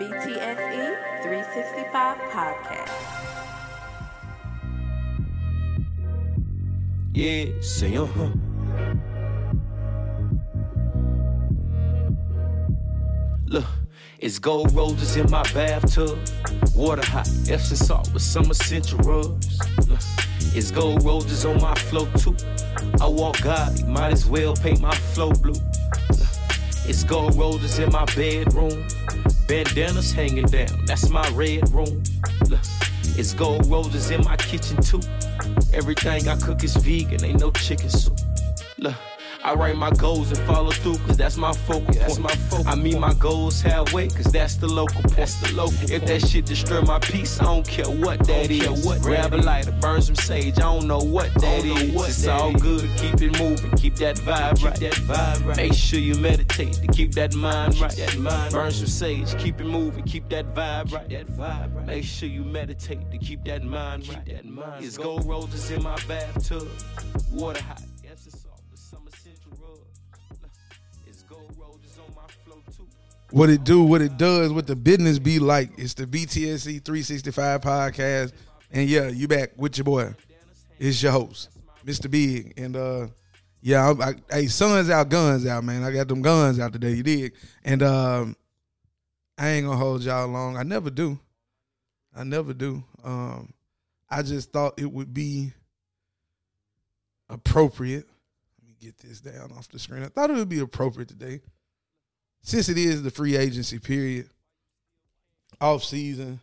BTSE 365 podcast. Yeah, say uh huh. Look, it's gold roses in my bathtub. Water hot, Epsom salt with some essential rubs. Look, it's gold roses on my flow too. I walk God, might as well paint my flow blue. Look, it's gold roses in my bedroom. Bandanas hanging down, that's my red room. It's gold roses in my kitchen too. Everything I cook is vegan, ain't no chicken soup. Look, I write my goals and follow through, cause that's my focal That's my focal I meet my goals halfway, cause that's the local point. That's the local if that shit destroy my peace, I don't care what that is. What Grab a lighter, burn some sage, I don't know what that is. What it's all is. good, keep it moving, keep that vibe keep right. That vibe right. Make sure you meditate to keep that mind keep right. That mind burn some sage, keep it moving, keep that vibe right. That vibe right. Make sure you meditate to keep that mind keep right. That mind it's gold roses in my bathtub, water hot. What it do, what it does, what the business be like. It's the BTSE 365 podcast. And yeah, you back with your boy. It's your host, Mr. Big. And uh yeah, I, I, hey, sun's out, guns out, man. I got them guns out today, you dig? And um I ain't gonna hold y'all long. I never do. I never do. Um I just thought it would be appropriate. Let me get this down off the screen. I thought it would be appropriate today since it is the free agency period, off season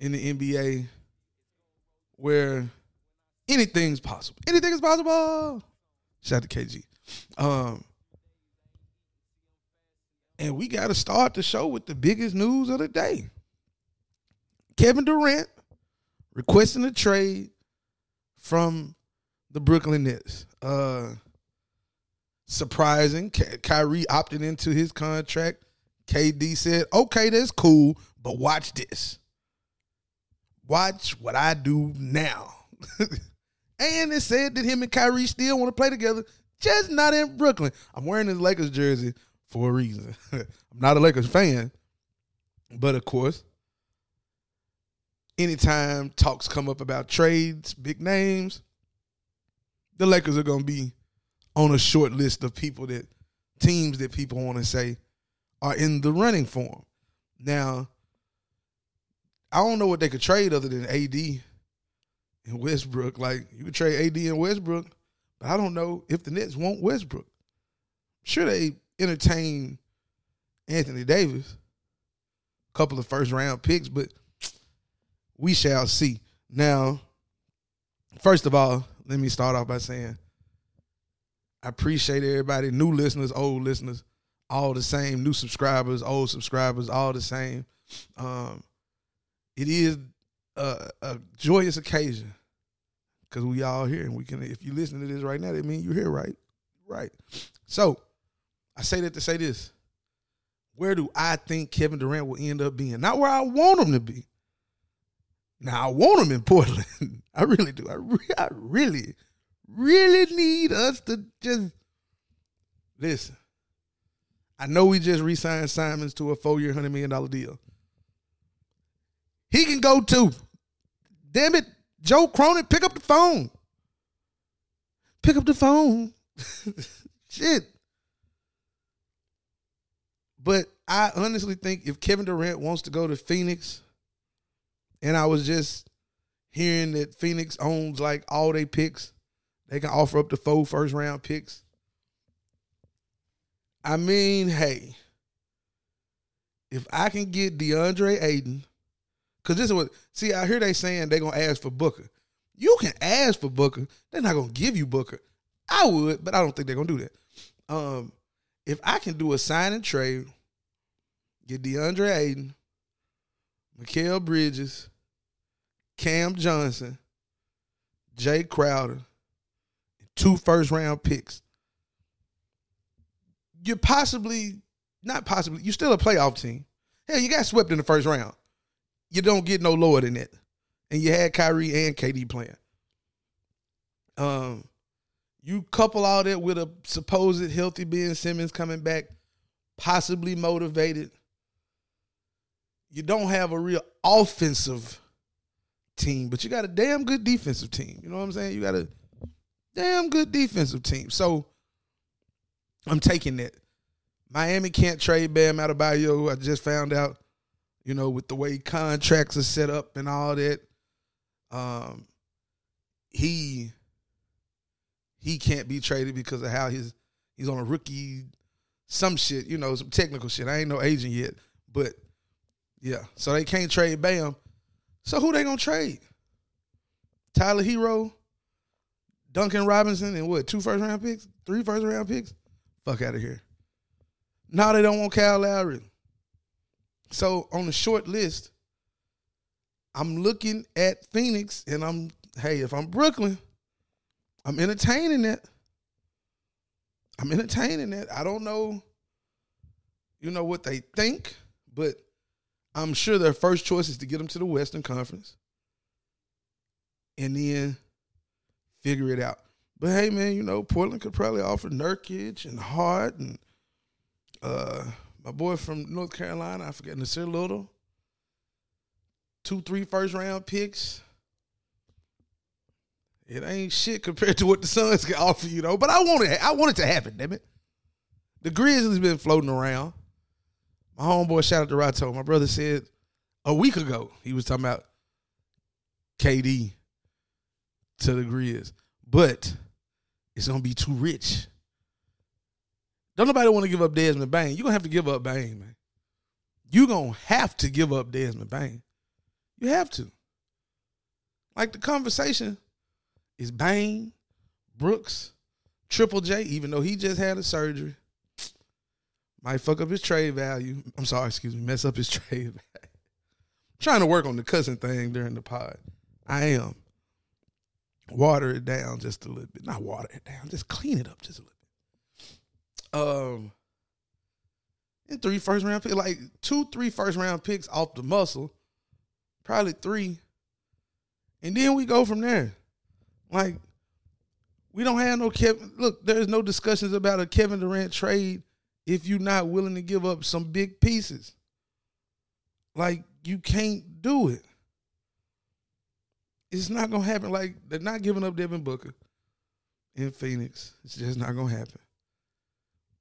in the NBA, where anything's possible. Anything is possible. Shout out to KG. Um, and we got to start the show with the biggest news of the day. Kevin Durant requesting a trade from the Brooklyn Nets. Uh, surprising. Ky- Kyrie opted into his contract. KD said, okay, that's cool, but watch this. Watch what I do now. and it said that him and Kyrie still want to play together, just not in Brooklyn. I'm wearing his Lakers jersey for a reason. I'm not a Lakers fan, but of course, anytime talks come up about trades, big names, the Lakers are going to be on a short list of people that teams that people want to say are in the running for him. Now, I don't know what they could trade other than AD and Westbrook. Like you could trade AD and Westbrook, but I don't know if the Nets want Westbrook. Sure, they entertain Anthony Davis, a couple of first round picks, but we shall see. Now, first of all, let me start off by saying I appreciate everybody, new listeners, old listeners, all the same, new subscribers, old subscribers, all the same. Um, it is a, a joyous occasion because we all here and we can. If you listen to this right now, that means you're here, right? Right. So I say that to say this: Where do I think Kevin Durant will end up being? Not where I want him to be. Now I want him in Portland. I really do. I, re- I really really need us to just listen. I know we just re-signed Simons to a four-year, hundred million dollar deal. He can go too. Damn it, Joe Cronin, pick up the phone. Pick up the phone. Shit. But I honestly think if Kevin Durant wants to go to Phoenix, and I was just hearing that Phoenix owns like all their picks, they can offer up to four first round picks. I mean, hey, if I can get DeAndre Ayton, because this is what see, I hear they saying they're gonna ask for Booker. You can ask for Booker. They're not gonna give you Booker. I would, but I don't think they're gonna do that. Um, if I can do a sign and trade, get DeAndre Ayton, Mikal Bridges, Cam Johnson, Jay Crowder, two first round picks, you're possibly not possibly you're still a playoff team. Hell, you got swept in the first round. You don't get no lower than that, and you had Kyrie and KD playing. Um, you couple all that with a supposed healthy Ben Simmons coming back, possibly motivated. you don't have a real offensive team, but you got a damn good defensive team. You know what I'm saying? You got a damn good defensive team. So I'm taking that. Miami can't trade Bam Adebayo. I just found out, you know, with the way contracts are set up and all that. Um, he he can't be traded because of how his he's on a rookie some shit, you know, some technical shit. I ain't no agent yet, but yeah. So they can't trade Bam. So who they gonna trade? Tyler Herro, Duncan Robinson, and what? Two first round picks, three first round picks. Fuck out of here. Now they don't want Kyle Lowry. So on the short list, I'm looking at Phoenix, and I'm hey, if I'm Brooklyn, I'm entertaining that. I'm entertaining that. I don't know, you know what they think, but I'm sure their first choice is to get them to the Western Conference and then figure it out. But hey, man, you know Portland could probably offer Nurkic and Hart and uh, my boy from North Carolina. I forget Nassir Little. Two, three first round picks. It ain't shit compared to what the Suns can offer you, though. But I want it. I want it to happen. Damn it. The Grizzlies been floating around. My homeboy, shout out to Rato. My brother said a week ago he was talking about KD to the Grizz, but it's gonna be too rich. Don't nobody want to give up Desmond Bane. You're gonna have to give up Bane, man. You're gonna have to give up Desmond Bane. You have to. Like the conversation is Bane, Brooks, Triple J, even though he just had a surgery. Might fuck up his trade value. I'm sorry, excuse me, mess up his trade value. trying to work on the cussing thing during the pod. I am. Water it down just a little bit. Not water it down, just clean it up just a little bit. Um, and three first round picks, like two, three first round picks off the muscle, probably three, and then we go from there. Like we don't have no Kevin. Look, there's no discussions about a Kevin Durant trade if you're not willing to give up some big pieces. Like you can't do it. It's not gonna happen. Like they're not giving up Devin Booker in Phoenix. It's just not gonna happen.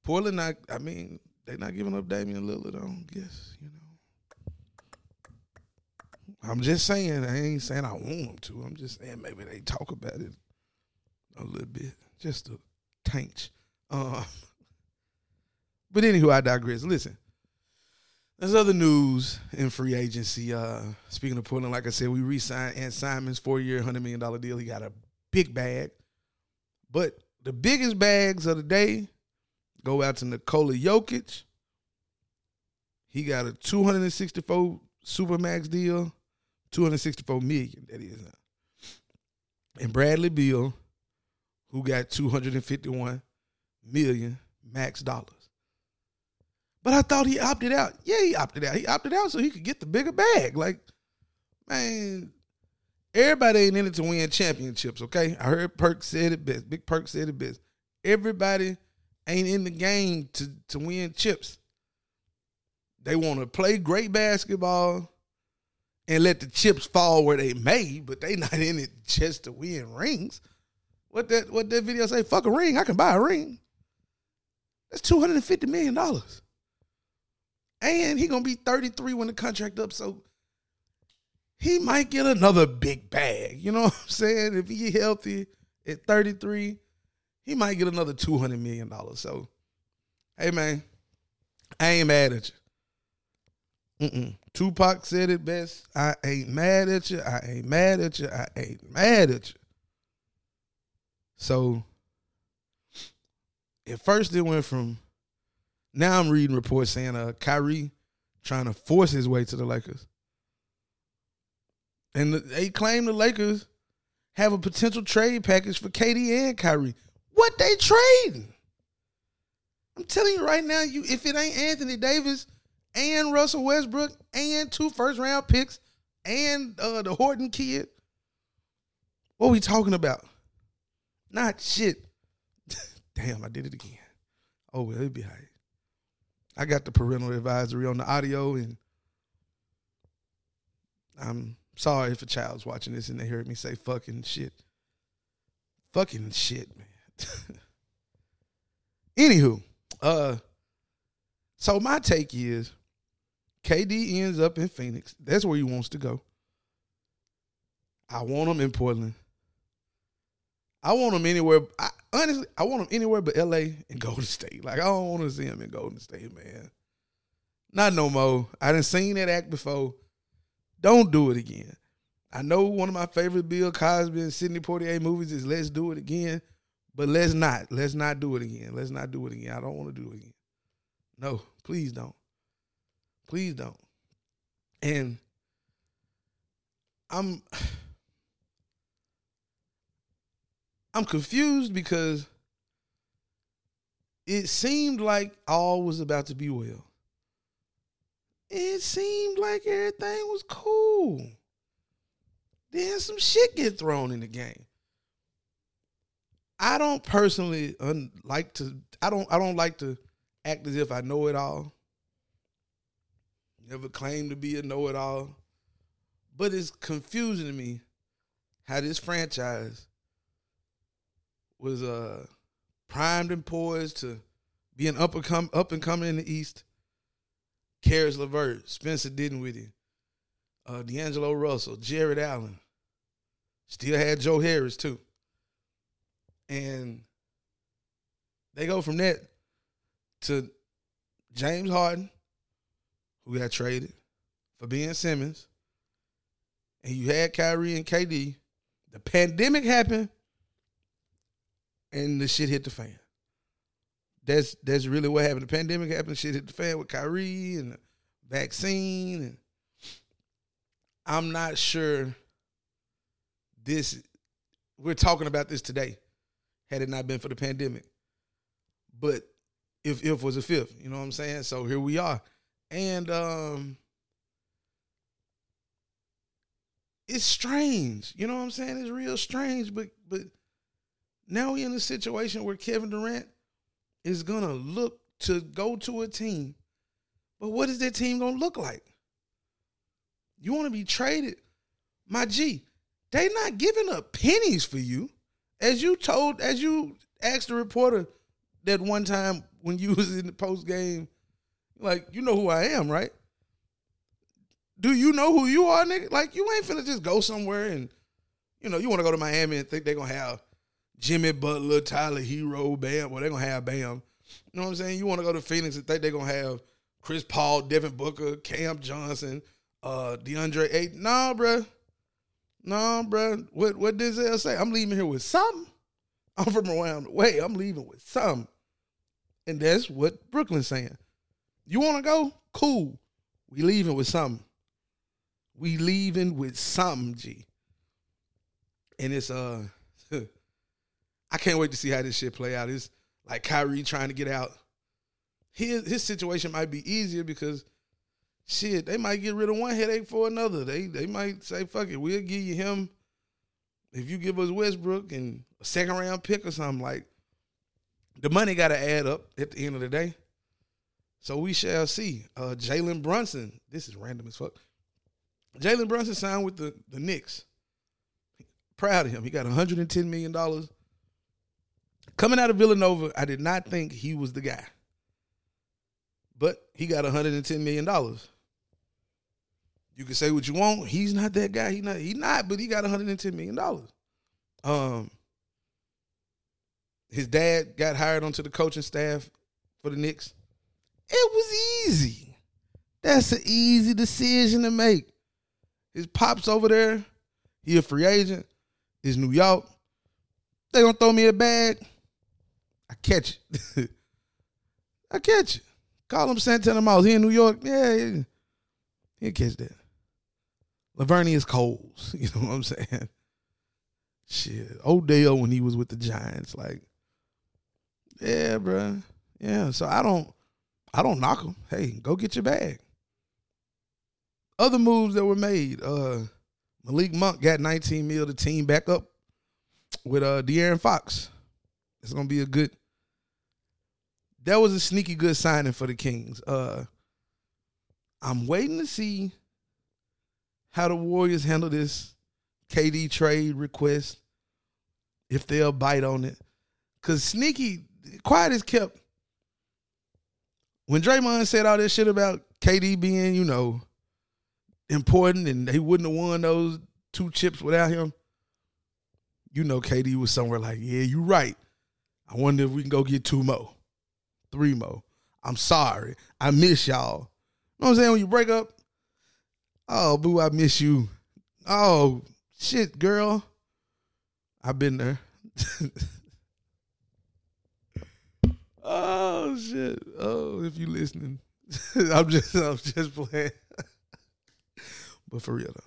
Portland, not. I mean, they're not giving up Damian Lillard. I don't guess. You know. I'm just saying. I ain't saying I want them to. I'm just saying maybe they talk about it a little bit, just a taint. Uh, but anywho, I digress. Listen, there's other news in free agency. Uh, speaking of Portland, like I said, we re-signed Ant Simons, four-year, hundred million dollar deal. He got a big bag, but the biggest bags of the day go out to Nikola Jokic. He got a 264 supermax deal, 264 million. That is, and Bradley Beal, who got 251 million max dollars. But I thought he opted out. Yeah, he opted out. He opted out so he could get the bigger bag. Like, man, everybody ain't in it to win championships, okay? I heard Perk said it best. Big Perk said it best. Everybody ain't in the game to, to win chips. They want to play great basketball and let the chips fall where they may, but they not in it just to win rings. What that what that video say? Fuck a ring. I can buy a ring. That's two hundred and fifty million dollars. And he gonna be 33 when the contract up, so he might get another big bag. You know what I'm saying? If he healthy at 33, he might get another 200 million dollars. So, hey man, I ain't mad at you. Mm-mm. Tupac said it best. I ain't mad at you. I ain't mad at you. I ain't mad at you. So, at first it went from now I'm reading reports saying uh Kyrie trying to force his way to the Lakers. And they claim the Lakers have a potential trade package for KD and Kyrie. What they trading? I'm telling you right now, you if it ain't Anthony Davis and Russell Westbrook and two first round picks and uh, the Horton kid, what are we talking about? Not shit. Damn, I did it again. Oh well, it'll be high. I got the parental advisory on the audio, and I'm sorry if a child's watching this and they heard me say fucking shit. Fucking shit, man. Anywho, uh, so my take is KD ends up in Phoenix. That's where he wants to go. I want him in Portland. I want him anywhere. I, honestly, I want him anywhere but LA and Golden State. Like I don't want to see him in Golden State, man. Not no more. I didn't seen that act before. Don't do it again. I know one of my favorite Bill Cosby and Sidney Poitier movies is Let's Do It Again, but let's not. Let's not do it again. Let's not do it again. I don't want to do it again. No, please don't. Please don't. And I'm I'm confused because it seemed like all was about to be well. It seemed like everything was cool. Then some shit get thrown in the game. I don't personally un- like to. I don't. I don't like to act as if I know it all. Never claim to be a know it all, but it's confusing to me how this franchise was uh primed and poised to be an up and come up and coming in the East. Caris LeVert, Spencer Dinwiddie, uh, D'Angelo Russell, Jarrett Allen. Still had Joe Harris too. And they go from that to James Harden, who got traded for Ben Simmons. And you had Kyrie and KD. The pandemic happened and the shit hit the fan. That's that's really what happened. The pandemic happened, shit hit the fan with Kyrie and the vaccine. And I'm not sure this we're talking about this today, had it not been for the pandemic. But if if was a fifth, you know what I'm saying? So here we are. And um it's strange. You know what I'm saying? It's real strange, but but now we're in a situation where Kevin Durant is gonna look to go to a team. But what is that team gonna look like? You want to be traded? My G, they not giving up pennies for you. As you told, as you asked the reporter that one time when you was in the post game, like, you know who I am, right? Do you know who you are, nigga? Like, you ain't finna just go somewhere and, you know, you want to go to Miami and think they're gonna have Jimmy Butler, Tyler Herro, Bam. Well, they're gonna have Bam. You know what I'm saying? You want to go to Phoenix and think they're gonna have Chris Paul, Devin Booker, Cam Johnson, uh, DeAndre Ayton. Nah, bruh. Nah, bruh. What what did Denzel say? I'm leaving here with something. I'm from around the way. I'm leaving with something. And that's what Brooklyn's saying. You want to go? Cool. We leaving with something. We leaving with something, G. And it's uh I can't wait to see how this shit play out. It's like Kyrie trying to get out. His his situation might be easier because shit, they might get rid of one headache for another. They they might say, fuck it, we'll give you him if you give us Westbrook and a second round pick or something. Like the money gotta add up at the end of the day. So we shall see. Uh Jalen Brunson, this is random as fuck. Jalen Brunson signed with the, the Knicks. Proud of him. He got $110 million Coming out of Villanova, I did not think he was the guy. But he got $110 million. You can say what you want. He's not that guy. He not, he not, but he got $110 million. Um, his dad got hired onto the coaching staff for the Knicks. It was easy. That's an easy decision to make. His pops over there, he a free agent. Is New York. They gonna throw me a bag. I catch it. I catch it. Call him Santana Moss. He in New York. Yeah, he, he'll catch that. Laveranues Coles. You know what I'm saying? Shit. Odell when he was with the Giants. Like, yeah, bro. Yeah. So I don't I don't knock him. Hey, go get your bag. Other moves that were made. Uh Malik Monk got 19 mil to team back up with uh De'Aaron Fox. It's gonna be a good that was a sneaky good signing for the Kings. Uh, I'm waiting to see how the Warriors handle this KD trade request, if they'll bite on it. Cause sneaky, quiet is kept. When Draymond said all this shit about KD being, you know, important and he wouldn't have won those two chips without him, you know KD was somewhere like, yeah, you're right. I wonder if we can go get two more, three more. I'm sorry. I miss y'all. You know what I'm saying? When you break up, oh, boo, I miss you. Oh, shit, girl. I've been there. oh, shit. Oh, if you listening. I'm just I'm just playing. but for real though.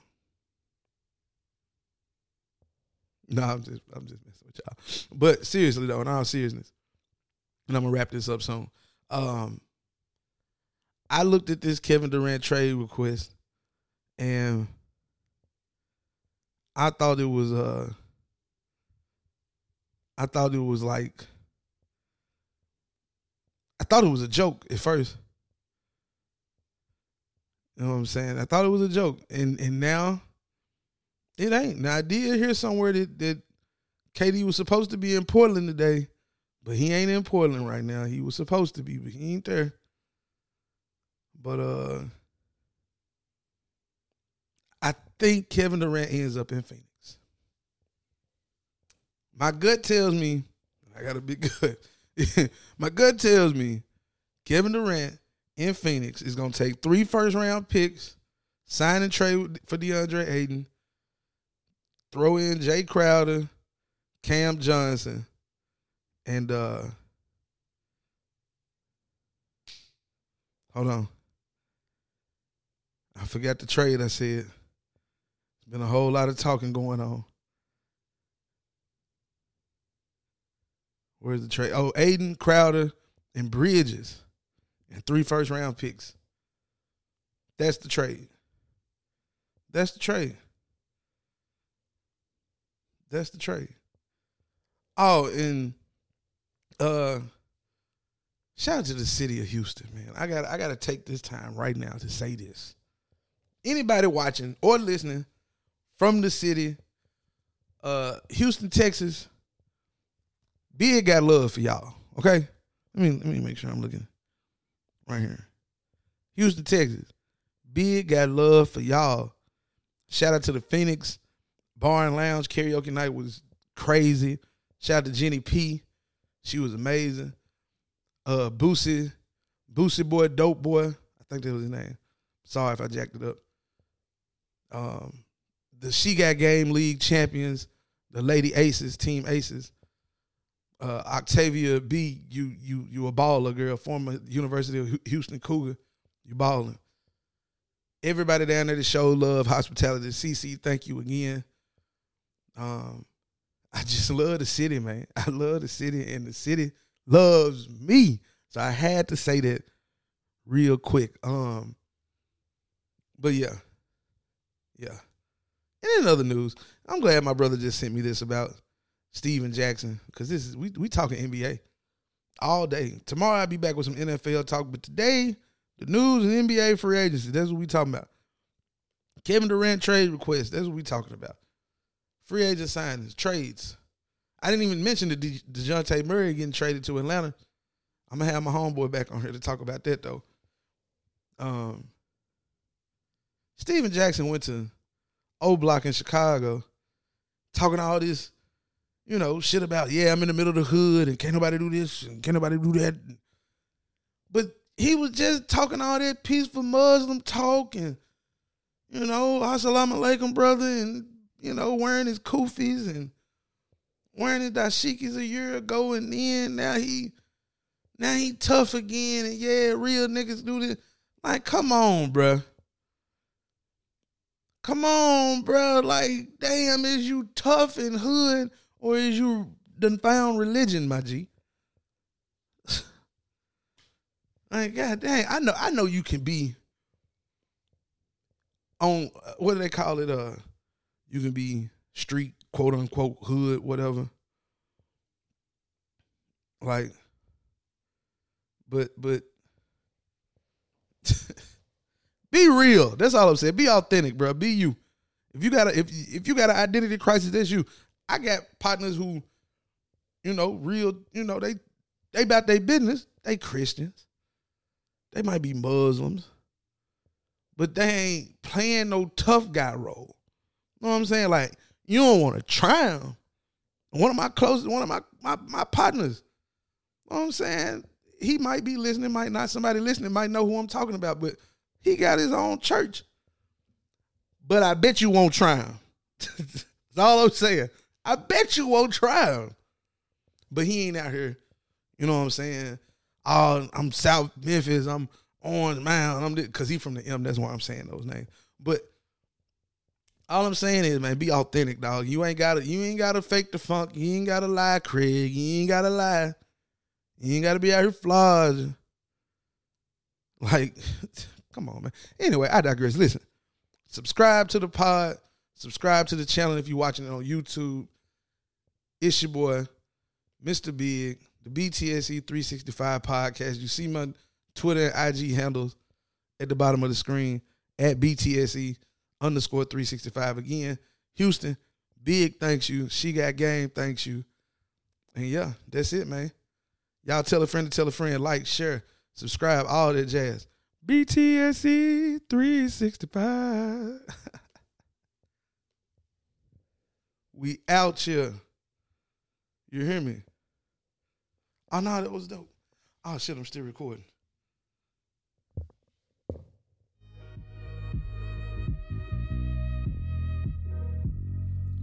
No, I'm just I'm just messing with y'all. But seriously though, in all seriousness, and I'm gonna wrap this up soon. Um, I looked at this Kevin Durant trade request, and I thought it was uh, I thought it was like, I thought it was a joke at first. You know what I'm saying? I thought it was a joke, and and now it ain't. Now I did hear somewhere that that KD was supposed to be in Portland today, but he ain't in Portland right now. He was supposed to be, but he ain't there. But uh I think Kevin Durant ends up in Phoenix. My gut tells me I gotta be good. My gut tells me Kevin Durant in Phoenix is gonna take three first round picks, sign and trade for DeAndre Ayton, throw in Jay Crowder, Cam Johnson, and uh hold on. I forgot the trade I said. There's been a whole lot of talking going on. Where's the trade? Oh, Ayton, Crowder, and Bridges. And three first round picks. That's the trade. That's the trade. That's the trade. Oh, and uh shout out to the city of Houston, man. I got I gotta take this time right now to say this. Anybody watching or listening from the city, uh, Houston, Texas, Big got love for y'all. Okay? Let me let me make sure I'm looking right here. Houston, Texas. Big got love for y'all. Shout out to the Phoenix Bar and Lounge karaoke night was crazy. Shout out to Jenny P. She was amazing. Uh Boosie, Boosie boy, dope boy. I think that was his name. Sorry if I jacked it up. Um the She Got Game League champions, the Lady Aces, Team Aces. Uh, Octavia B, you you you a baller, girl. Former University of Houston Cougar, you balling. Everybody down there to show love, hospitality. CC, thank you again. Um, I just love the city, man. I love the city, and the city loves me. So I had to say that real quick. Um, but yeah, yeah. And in other news, I'm glad my brother just sent me this about Stephen Jackson because this is we we talking NBA all day. Tomorrow I'll be back with some NFL talk, but today the news and NBA free agency. That's what we talking about. Kevin Durant trade request. That's what we talking about. Free agent signings, trades. I didn't even mention the De- Dejounte Murray getting traded to Atlanta. I'm gonna have my homeboy back on here to talk about that though. Um, Stephen Jackson went to O Block in Chicago, talking all this, you know, shit about yeah, I'm in the middle of the hood and can't nobody do this and can't nobody do that. But he was just talking all that peaceful Muslim talk and you know, assalamu alaikum, brother, and you know, wearing his kufis and wearing his dashikis a year ago, and then now he now he tough again, and yeah, real niggas do this. Like, come on, bruh. Come on, bro. Like, damn, is you tough and hood or is you done found religion, my G? like, god dang, I know, I know you can be on what do they call it? Uh, you can be street, quote unquote, hood, whatever. Like, but but Be real. That's all I'm saying. Be authentic, bro. Be you. If you got a if if you got an identity crisis, that's you. I got partners who, you know, real, you know, they they about their business. They Christians. They might be Muslims. But they ain't playing no tough guy role. Know what I'm saying? Like, you don't want to try him. One of my closest, one of my my, my partners. You know what I'm saying? He might be listening, might not. Somebody listening might know who I'm talking about, but he got his own church. But I bet you won't try him. That's all I'm saying. I bet you won't try him. But he ain't out here, you know what I'm saying? Oh, I'm South Memphis, I'm Orange Mound, I'm because he from the M, that's why I'm saying those names. But all I'm saying is, man, be authentic, dog. You ain't gotta, you ain't gotta fake the funk. You ain't gotta lie, Craig. You ain't gotta lie. You ain't gotta be out here flawed. Like, come on, man. Anyway, I digress. Listen, subscribe to the pod. Subscribe to the channel if you're watching it on YouTube. It's your boy, Mr. Big, the BTSE 365 podcast. You see my Twitter and IG handles at the bottom of the screen at BTSE underscore 365. Again, Houston, big thanks you. She got game, thanks you. And yeah, that's it, man. Y'all tell a friend to tell a friend, like, share, subscribe, all that jazz. BTSE 365. we out here. You hear me? Oh no, that was dope. Oh shit, I'm still recording.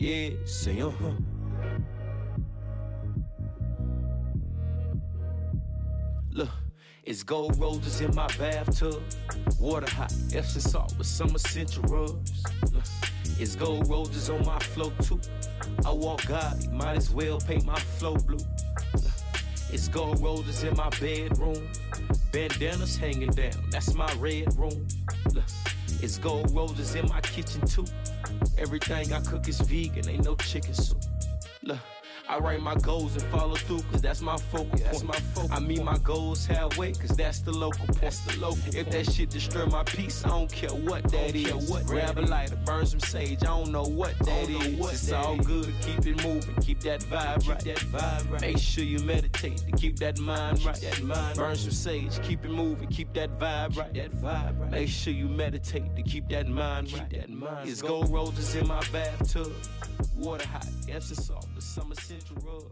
Yeah, say uh huh. Look, it's gold roses in my bathtub. Water hot, Epsom salt with some essential rubs. Look, it's gold roses on my flow too. I walk God, might as well paint my flow blue. Look, it's gold roses in my bedroom. Bandanas hanging down, that's my red room. Look, it's gold roses in my kitchen too. Everything I cook is vegan, ain't no chicken soup. Look, I write my goals and follow through, cause that's my focal that's point. My focal I meet my goals halfway, cause that's the local point. That's the local if that shit destroy my peace, I don't care what that is. What Grab a lighter, burn some sage, I don't know what that is. What it's all is. good, keep it moving, keep that vibe right. That vibe right. Make sure you meditate to keep that mind right. That mind burn some sage, keep it moving, keep that vibe right. That vibe right. Make sure you meditate to keep that mind right. That mind it's gold roses in my bathtub, water hot, Epsom salt, the summer central rub.